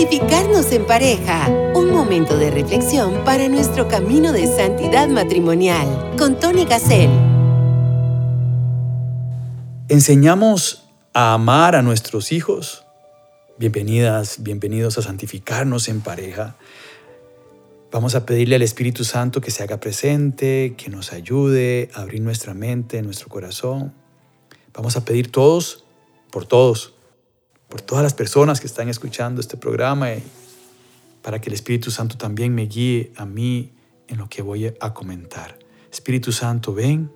Santificarnos en pareja. Un momento de reflexión para nuestro camino de santidad matrimonial. Con Tony Gassel. ¿Enseñamos a amar a nuestros hijos? Bienvenidas, bienvenidos a Santificarnos en pareja. Vamos a pedirle al Espíritu Santo que se haga presente, que nos ayude a abrir nuestra mente, nuestro corazón. Vamos a pedir todos por todos por todas las personas que están escuchando este programa y para que el Espíritu Santo también me guíe a mí en lo que voy a comentar. Espíritu Santo, ven.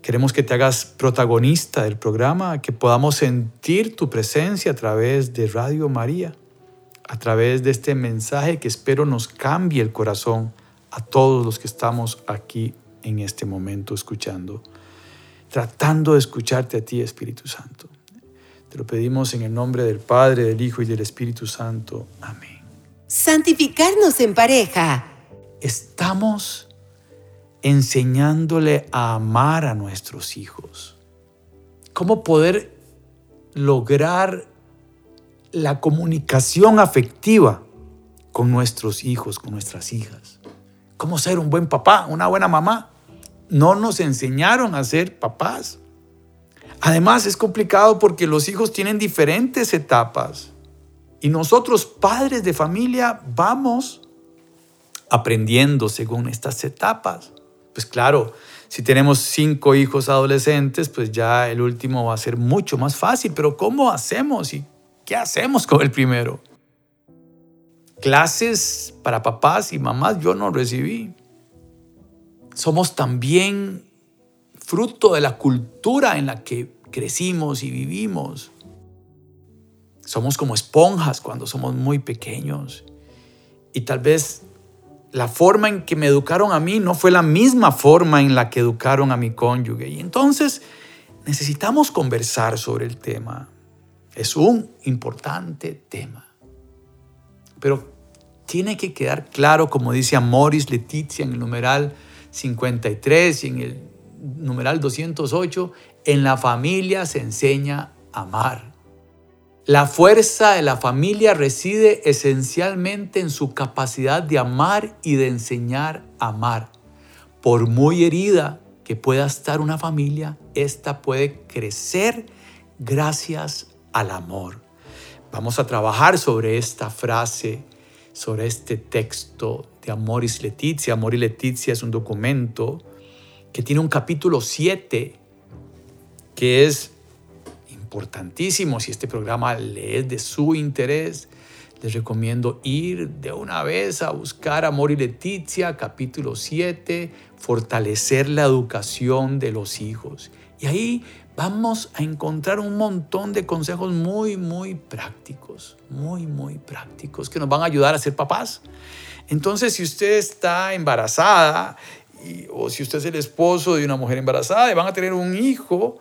Queremos que te hagas protagonista del programa, que podamos sentir tu presencia a través de Radio María, a través de este mensaje que espero nos cambie el corazón a todos los que estamos aquí en este momento escuchando, tratando de escucharte a ti, Espíritu Santo. Te lo pedimos en el nombre del Padre, del Hijo y del Espíritu Santo. Amén. Santificarnos en pareja. Estamos enseñándole a amar a nuestros hijos. ¿Cómo poder lograr la comunicación afectiva con nuestros hijos, con nuestras hijas? ¿Cómo ser un buen papá, una buena mamá? No nos enseñaron a ser papás. Además es complicado porque los hijos tienen diferentes etapas y nosotros padres de familia vamos aprendiendo según estas etapas. Pues claro, si tenemos cinco hijos adolescentes, pues ya el último va a ser mucho más fácil, pero ¿cómo hacemos y qué hacemos con el primero? Clases para papás y mamás yo no recibí. Somos también fruto de la cultura en la que crecimos y vivimos. Somos como esponjas cuando somos muy pequeños. Y tal vez la forma en que me educaron a mí no fue la misma forma en la que educaron a mi cónyuge. Y entonces necesitamos conversar sobre el tema. Es un importante tema. Pero tiene que quedar claro, como dice Amoris Letizia en el numeral 53 y en el numeral 208, en la familia se enseña a amar. La fuerza de la familia reside esencialmente en su capacidad de amar y de enseñar a amar. Por muy herida que pueda estar una familia, esta puede crecer gracias al amor. Vamos a trabajar sobre esta frase, sobre este texto de Amoris Letizia. Amoris Letizia es un documento que tiene un capítulo 7 que es importantísimo. Si este programa le es de su interés, les recomiendo ir de una vez a buscar Amor y Leticia, capítulo 7, fortalecer la educación de los hijos. Y ahí vamos a encontrar un montón de consejos muy, muy prácticos, muy, muy prácticos que nos van a ayudar a ser papás. Entonces, si usted está embarazada o si usted es el esposo de una mujer embarazada y van a tener un hijo,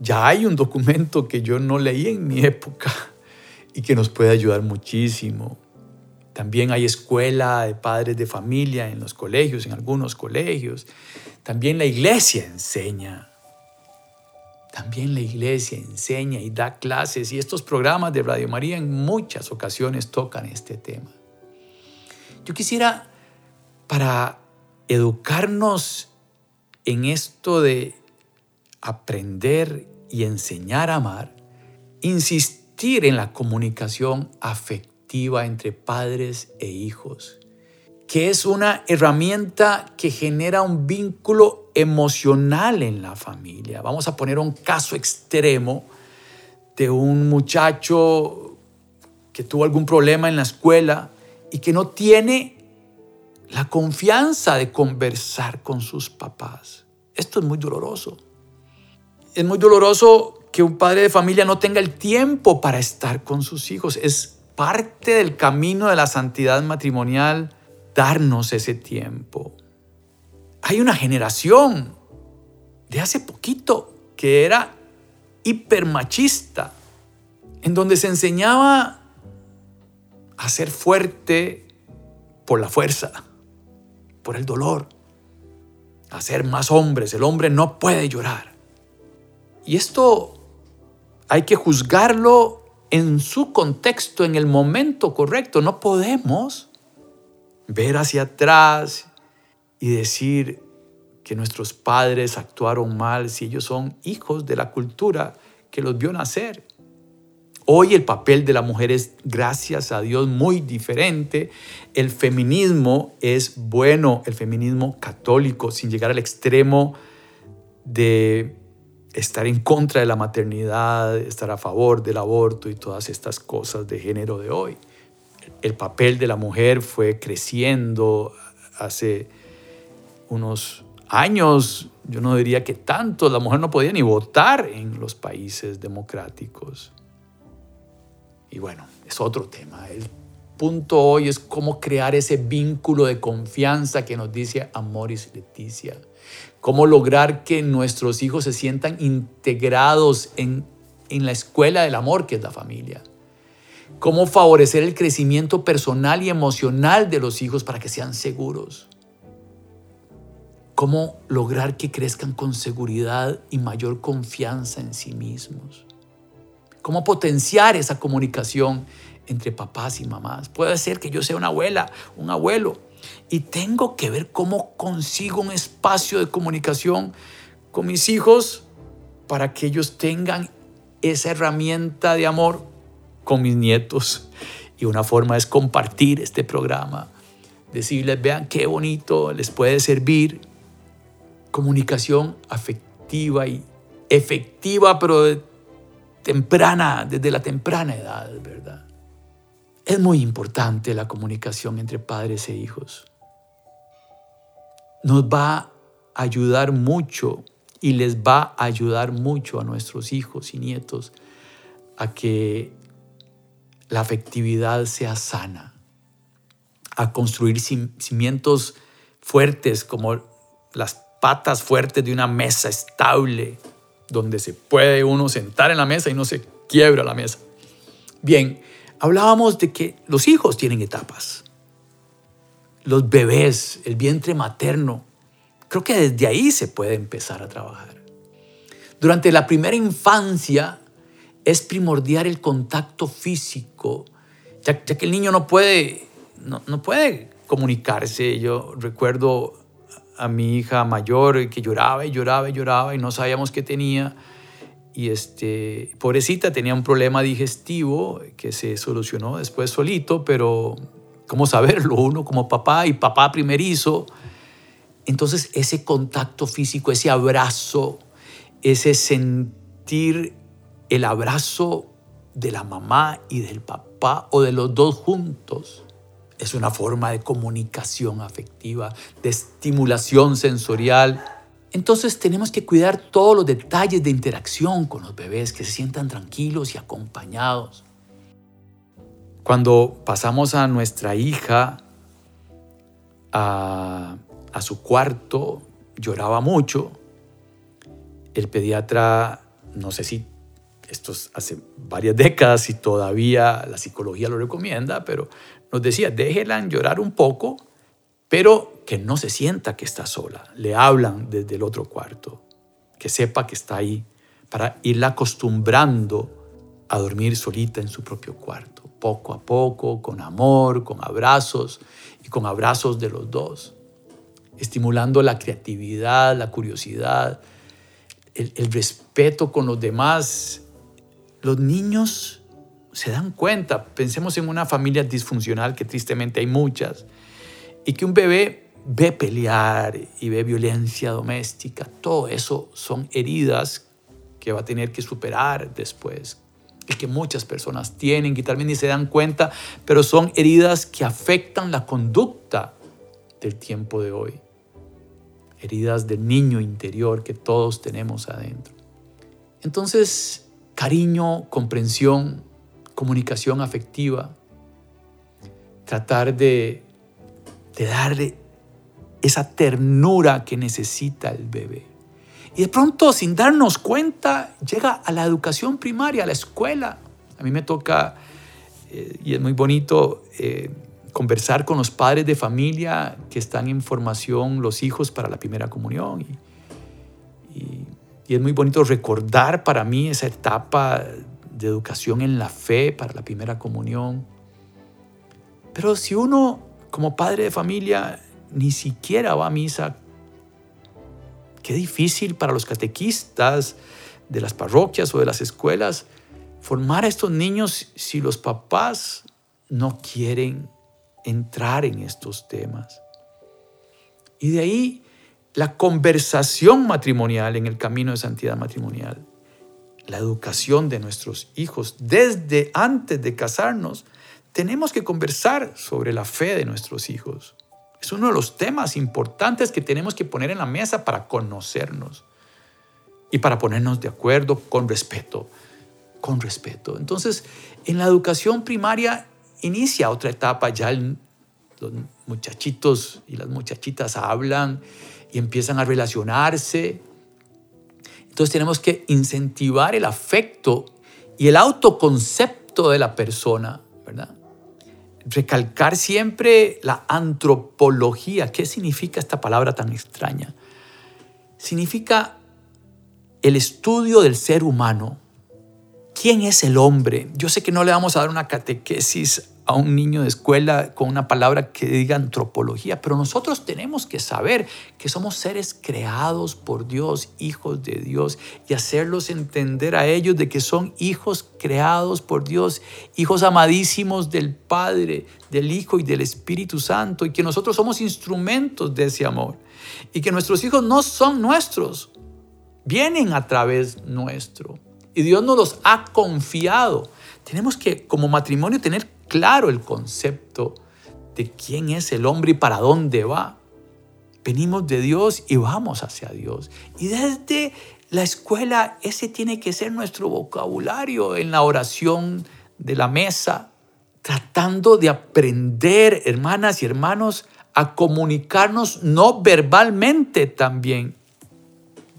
ya hay un documento que yo no leí en mi época y que nos puede ayudar muchísimo. También hay escuela de padres de familia en los colegios, en algunos colegios. También la iglesia enseña. También la iglesia enseña y da clases y estos programas de Radio María en muchas ocasiones tocan este tema. Yo quisiera, para educarnos en esto de aprender y enseñar a amar, insistir en la comunicación afectiva entre padres e hijos, que es una herramienta que genera un vínculo emocional en la familia. Vamos a poner un caso extremo de un muchacho que tuvo algún problema en la escuela y que no tiene la confianza de conversar con sus papás. Esto es muy doloroso es muy doloroso que un padre de familia no tenga el tiempo para estar con sus hijos. Es parte del camino de la santidad matrimonial darnos ese tiempo. Hay una generación de hace poquito que era hipermachista, en donde se enseñaba a ser fuerte por la fuerza, por el dolor, a ser más hombres. El hombre no puede llorar. Y esto hay que juzgarlo en su contexto, en el momento correcto. No podemos ver hacia atrás y decir que nuestros padres actuaron mal si ellos son hijos de la cultura que los vio nacer. Hoy el papel de la mujer es, gracias a Dios, muy diferente. El feminismo es bueno, el feminismo católico, sin llegar al extremo de estar en contra de la maternidad, estar a favor del aborto y todas estas cosas de género de hoy. El papel de la mujer fue creciendo hace unos años, yo no diría que tanto, la mujer no podía ni votar en los países democráticos. Y bueno, es otro tema. Punto hoy es cómo crear ese vínculo de confianza que nos dice Amoris Leticia. Cómo lograr que nuestros hijos se sientan integrados en, en la escuela del amor que es la familia. Cómo favorecer el crecimiento personal y emocional de los hijos para que sean seguros. Cómo lograr que crezcan con seguridad y mayor confianza en sí mismos cómo potenciar esa comunicación entre papás y mamás. Puede ser que yo sea una abuela, un abuelo, y tengo que ver cómo consigo un espacio de comunicación con mis hijos para que ellos tengan esa herramienta de amor con mis nietos. Y una forma es compartir este programa, decirles, vean qué bonito les puede servir. Comunicación afectiva y efectiva, pero temprana, desde la temprana edad, ¿verdad? Es muy importante la comunicación entre padres e hijos. Nos va a ayudar mucho y les va a ayudar mucho a nuestros hijos y nietos a que la afectividad sea sana, a construir cimientos fuertes como las patas fuertes de una mesa estable, donde se puede uno sentar en la mesa y no se quiebra la mesa. Bien, hablábamos de que los hijos tienen etapas. Los bebés, el vientre materno, creo que desde ahí se puede empezar a trabajar. Durante la primera infancia es primordial el contacto físico, ya, que el niño no puede, no, no puede comunicarse. Yo recuerdo a mi hija mayor que lloraba y lloraba y lloraba y no sabíamos qué tenía. Y este, pobrecita, tenía un problema digestivo que se solucionó después solito, pero ¿cómo saberlo? Uno como papá y papá primerizo. Entonces ese contacto físico, ese abrazo, ese sentir el abrazo de la mamá y del papá o de los dos juntos, es una forma de comunicación afectiva, de estimulación sensorial. Entonces tenemos que cuidar todos los detalles de interacción con los bebés, que se sientan tranquilos y acompañados. Cuando pasamos a nuestra hija a, su cuarto, lloraba mucho. El pediatra, no sé si esto es hace varias décadas y todavía la psicología lo recomienda, pero nos decía, déjela llorar un poco, pero que no se sienta que está sola. Le hablan desde el otro cuarto, que sepa que está ahí, para irla acostumbrando a dormir solita en su propio cuarto, poco a poco, con amor, con abrazos y con abrazos de los dos, estimulando la creatividad, la curiosidad, el, el respeto con los demás. Los niños se dan cuenta, pensemos en una familia disfuncional, que tristemente hay muchas, y que un bebé ve pelear y ve violencia doméstica, todo eso son heridas que va a tener que superar después, y que muchas personas tienen, que también ni se dan cuenta, pero son heridas que afectan la conducta del tiempo de hoy, heridas del niño interior que todos tenemos adentro. Entonces, cariño, comprensión, comunicación afectiva, tratar de, de darle esa ternura que necesita el bebé. Y de pronto, sin darnos cuenta, llega a la educación primaria, a la escuela. A mí me toca, eh, y es muy bonito, eh, conversar con los padres de familia que están en formación, los hijos para la primera comunión. y es muy bonito recordar para mí esa etapa de educación en la fe para la primera comunión. Pero si uno como padre de familia ni siquiera va a misa, qué difícil para los catequistas de las parroquias o de las escuelas formar a estos niños si los papás no quieren entrar en estos temas. Y de ahí la conversación matrimonial en el camino de santidad matrimonial, la educación de nuestros hijos desde antes de casarnos, tenemos que conversar sobre la fe de nuestros hijos. Es uno de los temas importantes que tenemos que poner en la mesa para conocernos y para ponernos de acuerdo con respeto, con respeto. Entonces, en la educación primaria inicia otra etapa, ya los muchachitos y las muchachitas hablan y empiezan a relacionarse. Entonces tenemos que incentivar el afecto y el autoconcepto de la persona, ¿verdad? Recalcar siempre la antropología. ¿Qué significa esta palabra tan extraña? Significa el estudio del ser humano. ¿Quién es el hombre? Yo sé que no le vamos a dar una catequesis a un niño de escuela con una palabra que diga antropología, pero nosotros tenemos que saber que somos seres creados por Dios, hijos de Dios, y hacerlos entender a ellos de que son hijos creados por Dios, hijos amadísimos del Padre, del Hijo y del Espíritu Santo, y que nosotros somos instrumentos de ese amor, y que nuestros hijos no son nuestros, vienen a través nuestro, y Dios nos los ha confiado. Tenemos que como matrimonio tener claro el concepto de quién es el hombre y para dónde va. Venimos de Dios y vamos hacia Dios. Y desde la escuela ese tiene que ser nuestro vocabulario en la oración de la mesa, tratando de aprender, hermanas y hermanos, a comunicarnos no verbalmente también.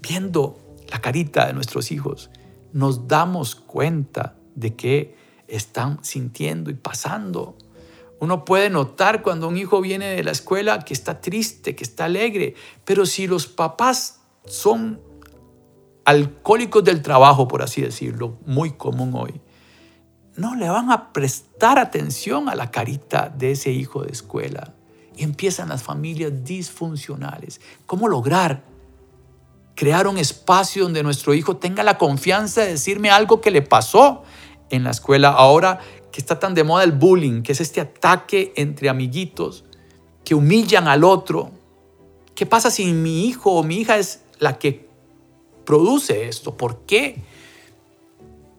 Viendo la carita de nuestros hijos, nos damos cuenta de que están sintiendo y pasando. Uno puede notar cuando un hijo viene de la escuela que está triste, que está alegre, pero si los papás son alcohólicos del trabajo, por así decirlo, muy común hoy, no le van a prestar atención a la carita de ese hijo de escuela. Y empiezan las familias disfuncionales. ¿Cómo lograr crear un espacio donde nuestro hijo tenga la confianza de decirme algo que le pasó en la escuela, ahora que está tan de moda el bullying, que es este ataque entre amiguitos que humillan al otro. ¿Qué pasa si mi hijo o mi hija es la que produce esto? ¿Por qué?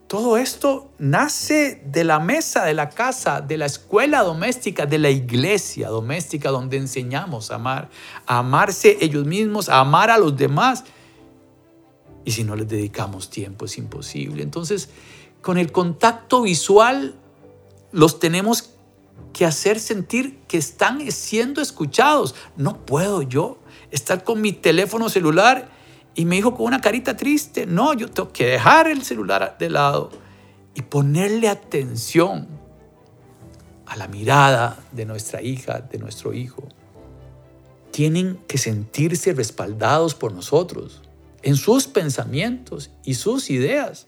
Todo esto nace de la mesa, de la casa, de la escuela doméstica, de la iglesia doméstica, donde enseñamos a amar, a amarse ellos mismos, a amar a los demás. Y si no les dedicamos tiempo es imposible. Entonces, con el contacto visual los tenemos que hacer sentir que están siendo escuchados. No puedo yo estar con mi teléfono celular y me hijo con una carita triste. No, yo tengo que dejar el celular de lado y ponerle atención a la mirada de nuestra hija, de nuestro hijo. Tienen que sentirse respaldados por nosotros en sus pensamientos y sus ideas.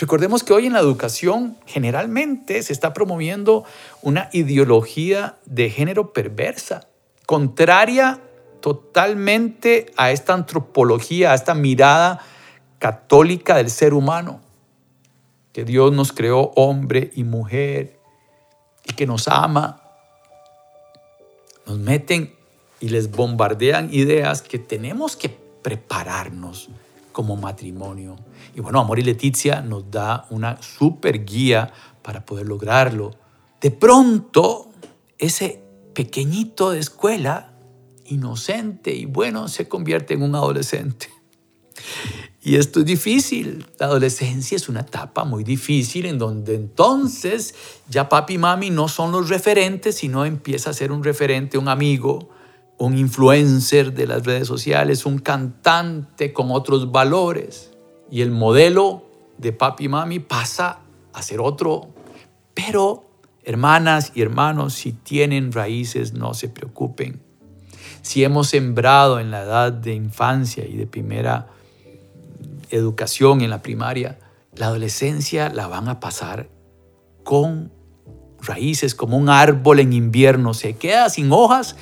Recordemos que hoy en la educación generalmente se está promoviendo una ideología de género perversa, contraria totalmente a esta antropología, a esta mirada católica del ser humano, que Dios nos creó hombre y mujer y que nos ama. Nos meten y les bombardean ideas que tenemos que prepararnos como matrimonio. Y bueno, Amor y Leticia nos da una super guía para poder lograrlo. De pronto, ese pequeñito de escuela, inocente y bueno, se convierte en un adolescente. Y esto es difícil. La adolescencia es una etapa muy difícil en donde entonces ya papi y mami no son los referentes, sino empieza a ser un referente, un amigo, un influencer de las redes sociales, un cantante con otros valores. Y el modelo de papi y mami pasa a ser otro. Pero, hermanas y hermanos, si tienen raíces, no se preocupen. Si hemos sembrado en la edad de infancia y de primera educación en la primaria, la adolescencia la van a pasar con raíces, como un árbol en invierno. Se queda sin hojas,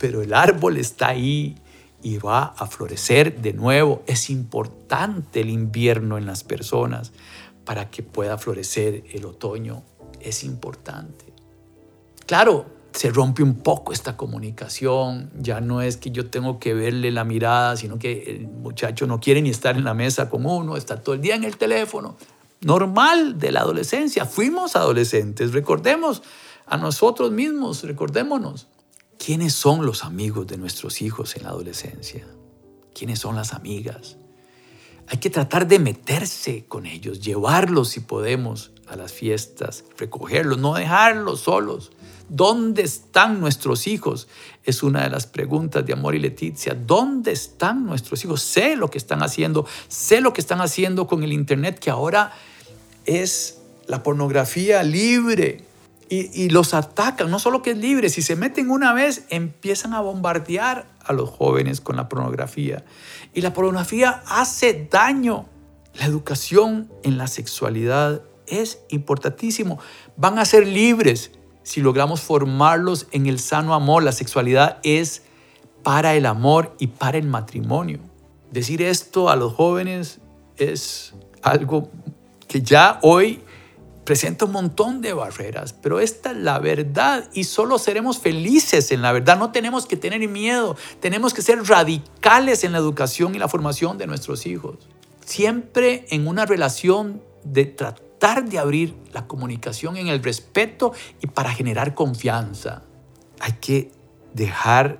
pero el árbol está ahí y va a florecer de nuevo. Es importante el invierno en las personas para que pueda florecer el otoño. Es importante. Claro, se rompe un poco esta comunicación. Ya no es que yo tengo que verle la mirada, sino que el muchacho no quiere ni estar en la mesa con uno, está todo el día en el teléfono. Normal de la adolescencia. Fuimos adolescentes. Recordemos a nosotros mismos, recordémonos. ¿Quiénes son los amigos de nuestros hijos en la adolescencia? ¿Quiénes son las amigas? Hay que tratar de meterse con ellos, llevarlos si podemos a las fiestas, recogerlos, no dejarlos solos. ¿Dónde están nuestros hijos? Es una de las preguntas de Amor y Leticia. ¿Dónde están nuestros hijos? Sé lo que están haciendo, sé lo que están haciendo con el Internet, que ahora es la pornografía libre y, los atacan, no solo que es libre, si se meten una vez, empiezan a bombardear a los jóvenes con la pornografía. Y la pornografía hace daño. La educación en la sexualidad es importantísimo. Van a ser libres si logramos formarlos en el sano amor. La sexualidad es para el amor y para el matrimonio. Decir esto a los jóvenes es algo que ya hoy presenta un montón de barreras, pero esta es la verdad y solo seremos felices en la verdad. No tenemos que tener miedo, tenemos que ser radicales en la educación y la formación de nuestros hijos. Siempre en una relación de tratar de abrir la comunicación en el respeto y para generar confianza. Hay que dejar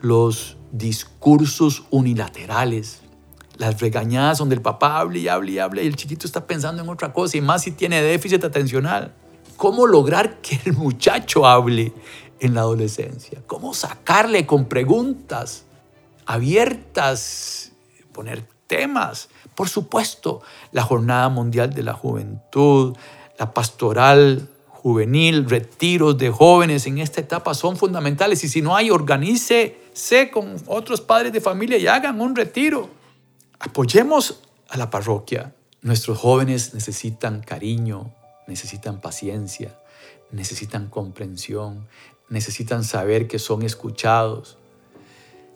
los discursos unilaterales las regañadas donde el papá hable y hable y hable y el chiquito está pensando en otra cosa y más si tiene déficit atencional. ¿Cómo lograr que el muchacho hable en la adolescencia? ¿Cómo sacarle con preguntas abiertas, poner temas? Por supuesto, la Jornada Mundial de la Juventud, la pastoral juvenil, retiros de jóvenes en esta etapa son fundamentales y si no hay, organícese con otros padres de familia y hagan un retiro apoyemos a la parroquia. Nuestros jóvenes necesitan cariño, necesitan paciencia, necesitan comprensión, necesitan saber que son escuchados,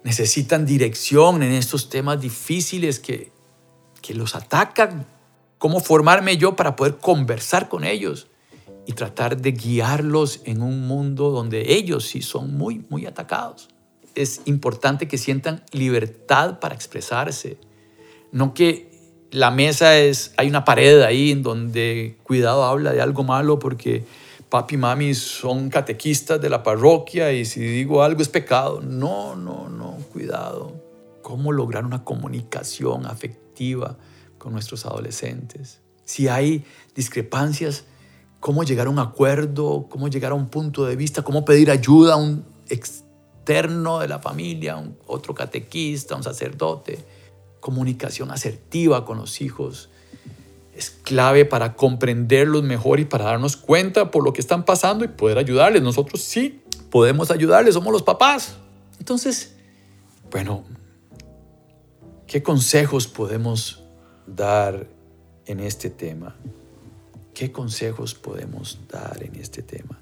necesitan dirección en estos temas difíciles que, que los atacan. ¿Cómo formarme yo para poder conversar con ellos y tratar de guiarlos en un mundo donde ellos sí son muy, muy atacados? Es importante que sientan libertad para expresarse, no que la mesa es, hay una pared ahí en donde cuidado habla de algo malo porque papi y mami son catequistas de la parroquia y si digo algo es pecado. No, no, no, cuidado. ¿Cómo lograr una comunicación afectiva con nuestros adolescentes? Si hay discrepancias, ¿cómo llegar a un acuerdo? ¿Cómo llegar a un punto de vista? ¿Cómo pedir ayuda a un externo de la familia, un otro catequista, un sacerdote? Comunicación asertiva con los hijos es clave para comprenderlos mejor y para darnos cuenta por lo que están pasando y poder ayudarles. Nosotros sí podemos ayudarles, somos los papás. Entonces, bueno, ¿qué consejos podemos dar en este tema? ¿Qué consejos podemos dar en este tema?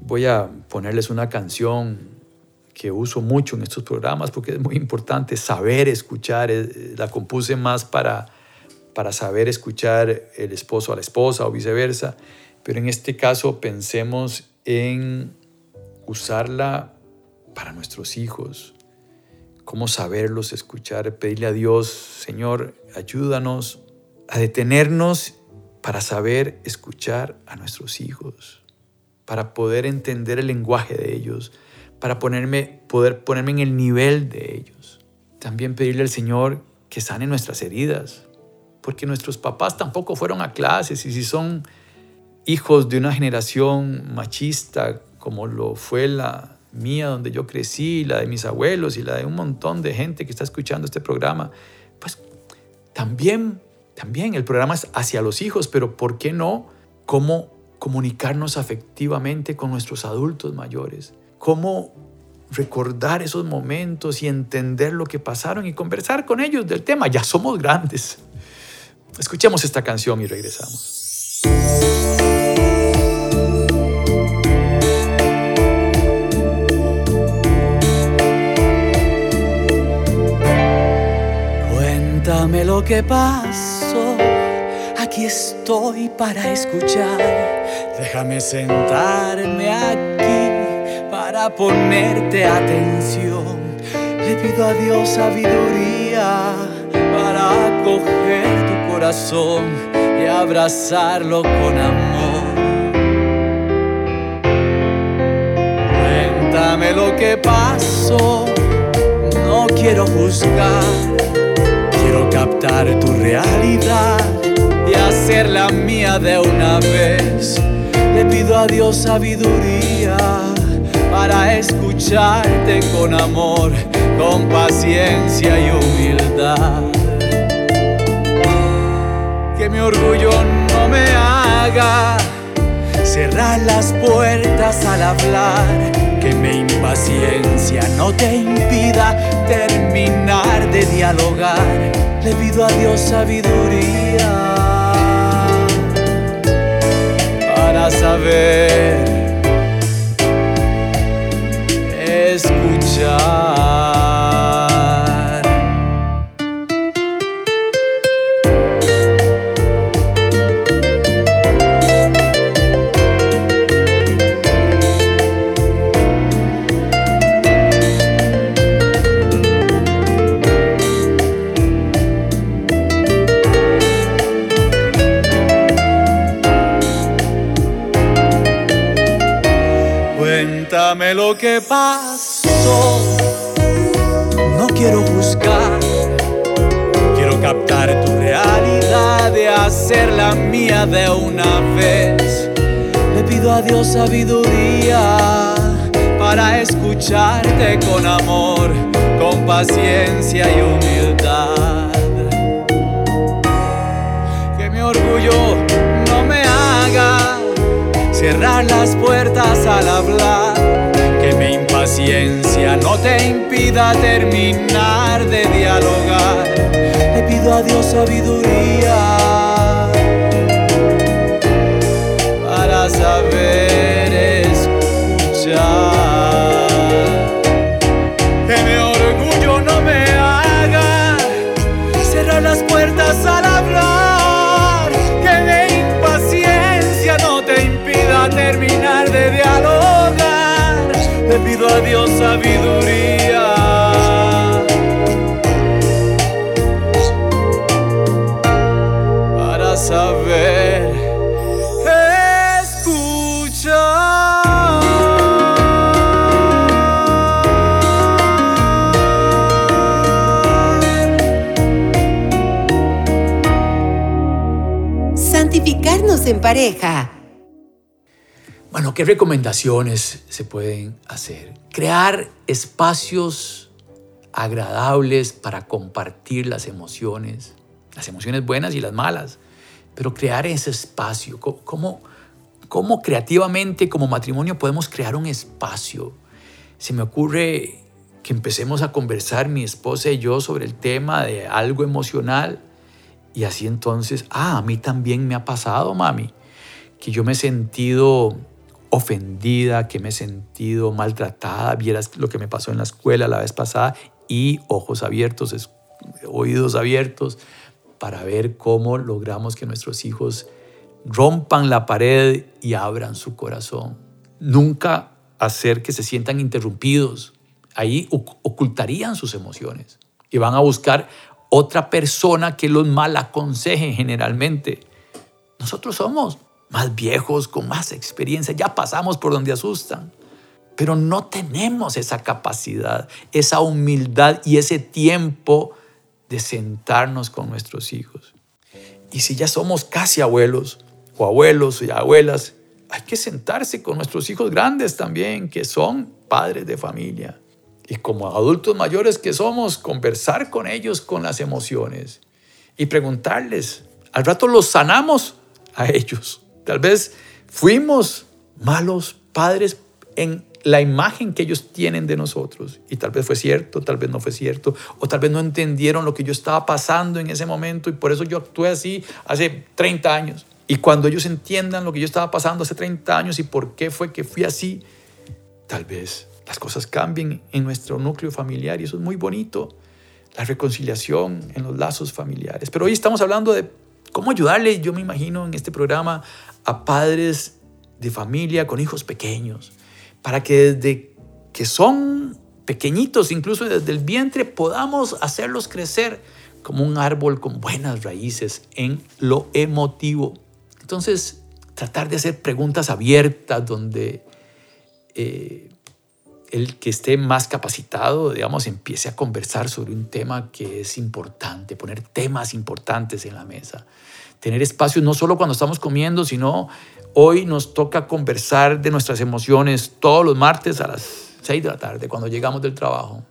Voy a ponerles una canción que uso mucho en estos programas porque es muy importante saber escuchar. Eh, la compuse más para, para saber escuchar el esposo a la esposa o viceversa, pero en este caso pensemos en usarla para nuestros hijos. Cómo saberlos escuchar, pedirle a Dios, Señor, ayúdanos a detenernos para saber escuchar a nuestros hijos, para poder entender el lenguaje de ellos, para ponerme, poder ponerme en el nivel de ellos. También pedirle al Señor que sane nuestras heridas, porque nuestros papás tampoco fueron a clases y si son hijos de una generación machista como lo fue la mía donde yo crecí, la de mis abuelos y la de un montón de gente que está escuchando este programa, pues también, también el programa es hacia los hijos, pero ¿por qué no? ¿Cómo comunicarnos afectivamente con nuestros adultos mayores? Cómo recordar esos momentos y entender lo que pasaron y conversar con ellos del tema. Ya somos grandes, Escuchemos esta canción y regresamos. Cuéntame lo que pasó. Aquí estoy para escuchar. Déjame sentarme aquí para ponerte atención. Le pido a Dios sabiduría para acoger tu corazón y abrazarlo con amor. Cuéntame lo que pasó. No quiero juzgar Quiero captar tu realidad y hacerla mía de una vez. Le pido a Dios sabiduría para escucharte con amor, con paciencia y humildad. Que mi orgullo no me haga cerrar las puertas al hablar. Que mi impaciencia no te impida terminar de dialogar. Le pido a Dios sabiduría para saber Cuéntame lo que pasó. De una vez. Le pido a Dios sabiduría para escucharte con amor, con paciencia y humildad. Que mi orgullo no me haga cerrar las puertas al hablar. Que mi impaciencia no te impida terminar de dialogar. Le pido a Dios sabiduría pareja. Bueno, ¿qué recomendaciones se pueden hacer? Crear espacios agradables para compartir las emociones, las emociones buenas y las malas, pero crear ese espacio. ¿Cómo, cómo creativamente como matrimonio podemos crear un espacio? Se me ocurre que empecemos a conversar mi esposa y yo sobre el tema de algo emocional y así entonces, ah, a mí también me ha pasado, mami, que yo me he sentido ofendida, que me he sentido maltratada, vieras lo que me pasó en la escuela la vez pasada y ojos abiertos, oídos abiertos para ver cómo logramos que nuestros hijos rompan la pared y abran su corazón. Nunca hacer que se sientan interrumpidos. Ahí oc- ocultarían sus emociones y van a buscar otra persona que los mal aconseje generalmente. Nosotros somos más viejos, con más experiencia, ya pasamos por donde asustan, pero no tenemos esa capacidad, esa humildad y ese tiempo de sentarnos con nuestros hijos. Y si ya somos casi abuelos o abuelos y abuelas, hay que sentarse con nuestros hijos grandes también, que son padres de familia. Y como adultos mayores que somos, conversar con ellos con las emociones y preguntarles. Al rato los sanamos a ellos. Tal vez fuimos malos padres en la imagen que ellos tienen de nosotros. Y tal vez fue cierto, tal vez no fue cierto, o tal vez no entendieron lo que yo estaba pasando en ese momento y por eso yo actué así hace 30 años. Y cuando ellos entiendan lo que yo estaba pasando hace 30 años y por qué fue que fui así, tal vez las cosas cambien en nuestro núcleo familiar y eso es muy bonito. La reconciliación en los lazos familiares. Pero hoy estamos hablando de cómo ayudarle, yo me imagino, en este programa a padres de familia con hijos pequeños, para que desde que son pequeñitos, incluso desde el vientre, podamos hacerlos crecer como un árbol con buenas raíces en lo emotivo. Entonces, tratar de hacer preguntas abiertas donde eh, el que esté más capacitado, digamos, empiece a conversar sobre un tema que es importante, poner temas importantes en la mesa, tener espacios no solo cuando estamos comiendo, sino hoy nos toca conversar de nuestras emociones todos los martes a las 6 de la tarde, cuando llegamos del trabajo.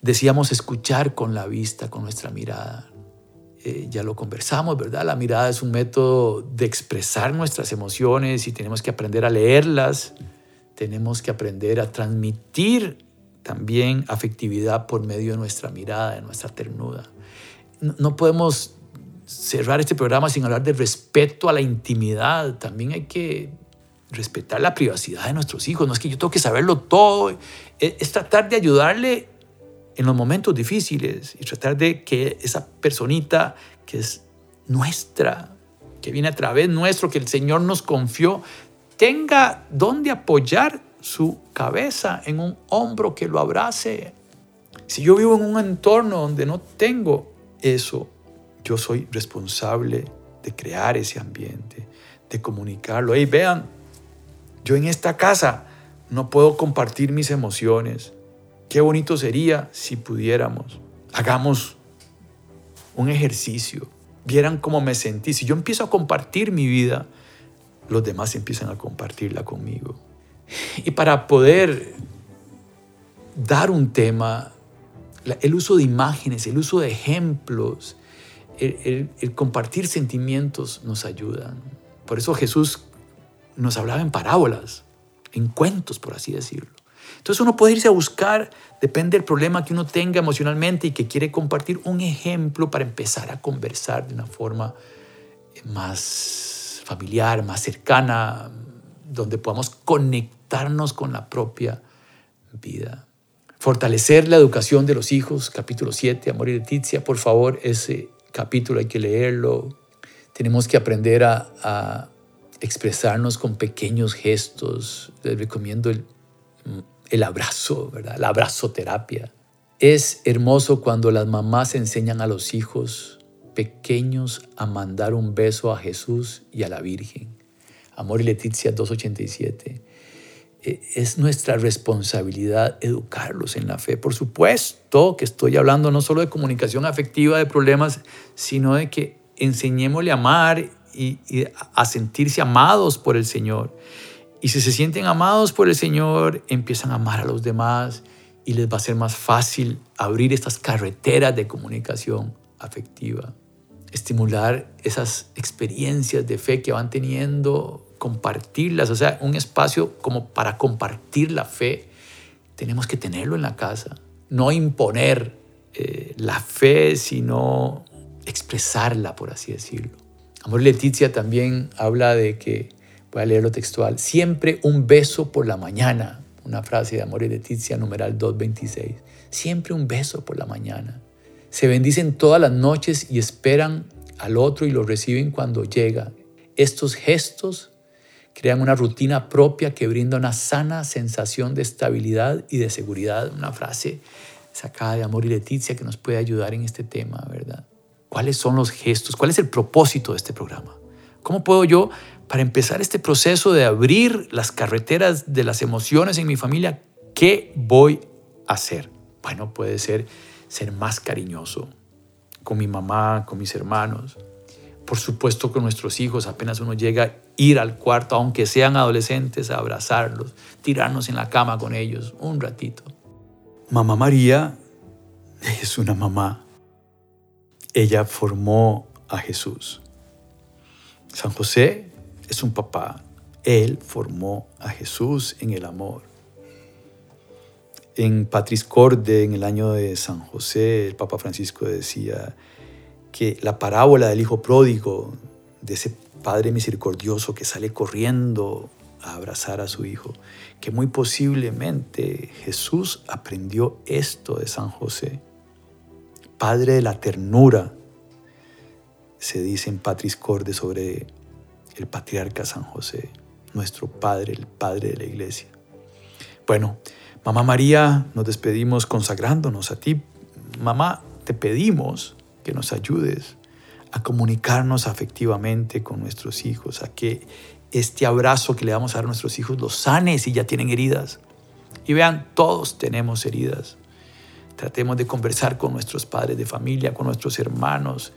Decíamos escuchar con la vista, con nuestra mirada. Eh, ya lo conversamos, ¿verdad? La mirada es un método de expresar nuestras emociones y tenemos que aprender a leerlas tenemos que aprender a transmitir también afectividad por medio de nuestra mirada, de nuestra ternura. No, podemos cerrar este programa sin hablar de respeto a la intimidad. También hay que respetar la privacidad de nuestros hijos. No es que yo tengo que saberlo todo. Es tratar de ayudarle en los momentos difíciles y tratar de que esa personita que es nuestra, que viene a través nuestro, que el Señor nos confió, tenga donde apoyar su cabeza en un hombro que lo abrace. Si yo vivo en un entorno donde no tengo eso, yo soy responsable de crear ese ambiente, de comunicarlo. Hey, vean, yo en esta casa no puedo compartir mis emociones. Qué bonito sería si pudiéramos. Hagamos un ejercicio. Vieran cómo me sentí. Si yo empiezo a compartir mi vida, los demás empiezan a compartirla conmigo. Y para poder dar un tema, el uso de imágenes, el uso de ejemplos, el, compartir sentimientos nos ayudan. Por eso Jesús nos hablaba en parábolas, en cuentos, por así decirlo. Entonces uno puede irse a buscar, depende del problema que uno tenga emocionalmente y que quiere compartir un ejemplo para empezar a conversar de una forma más familiar, más cercana, donde podamos conectarnos con la propia vida. Fortalecer la educación de los hijos, capítulo 7, Amor y Leticia, por favor, ese capítulo hay que leerlo. Tenemos que aprender a, expresarnos con pequeños gestos. Les recomiendo el, abrazo, ¿verdad? La abrazoterapia. Es hermoso cuando las mamás enseñan a los hijos pequeños a mandar un beso a Jesús y a la Virgen. Amor y Leticia 287. E, es nuestra responsabilidad educarlos en la fe. Por supuesto que estoy hablando no solo de comunicación afectiva de problemas, sino de que enseñémosle a amar y, y a sentirse amados por el Señor. Y si se sienten amados por el Señor, empiezan a amar a los demás y les va a ser más fácil abrir estas carreteras de comunicación afectiva estimular esas experiencias de fe que van teniendo, compartirlas, o sea, un espacio como para compartir la fe, tenemos que tenerlo en la casa, no imponer eh, la fe, sino expresarla, por así decirlo. Amor Leticia también habla de que, voy a leer lo textual, siempre un beso por la mañana, una frase de Amor Leticia, numeral 226, siempre un beso por la mañana se bendicen todas las noches y esperan al otro y lo reciben cuando llega. Estos gestos crean una rutina propia que brinda una sana sensación de estabilidad y de seguridad. Una frase sacada de Amor y Leticia que nos puede ayudar en este tema, ¿verdad? ¿Cuáles son los gestos? ¿Cuál es el propósito de este programa? ¿Cómo puedo yo, para empezar este proceso de abrir las carreteras de las emociones en mi familia, qué voy a hacer? Bueno, puede ser ser más cariñoso con mi mamá, con mis hermanos. Por supuesto con nuestros hijos, apenas uno llega ir al cuarto, aunque sean adolescentes, a abrazarlos, tirarnos en la cama con ellos un ratito. Mamá María es una mamá. Ella formó a Jesús. San José es un papá. Él formó a Jesús en el amor. En Patris Corde, en el año de San José, el Papa Francisco decía que la parábola del hijo pródigo, de ese padre misericordioso que sale corriendo a abrazar a su hijo, que muy posiblemente Jesús aprendió esto de San José. Padre de la ternura, se dice en Patris Corde sobre el patriarca San José, nuestro Padre, el Padre de la Iglesia. Bueno, Mamá María, nos despedimos consagrándonos a ti. Mamá, te pedimos que nos ayudes a comunicarnos afectivamente con nuestros hijos, a que este abrazo que le vamos a dar a nuestros hijos los sane si ya tienen heridas. Y vean, todos tenemos heridas. Tratemos de conversar con nuestros padres de familia, con nuestros hermanos.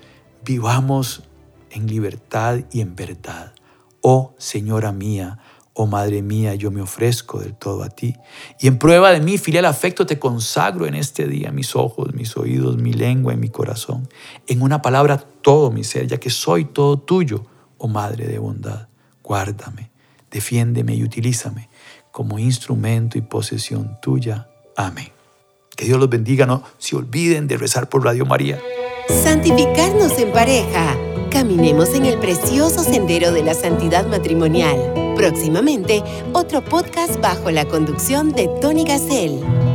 Vivamos en libertad y en verdad. Oh Señora mía, Oh Madre mía, yo me ofrezco del todo a ti. Y en prueba de mi filial afecto te consagro en este día mis ojos, mis oídos, mi lengua y mi corazón. En una palabra todo mi ser, ya que soy todo tuyo, oh Madre de bondad. Guárdame, defiéndeme y utilízame como instrumento y posesión tuya. Amén. Que Dios los bendiga, no se olviden de rezar por Radio María. Santificarnos en pareja. Caminemos en el precioso sendero de la santidad matrimonial. Próximamente, otro podcast bajo la conducción de Tony Gassel.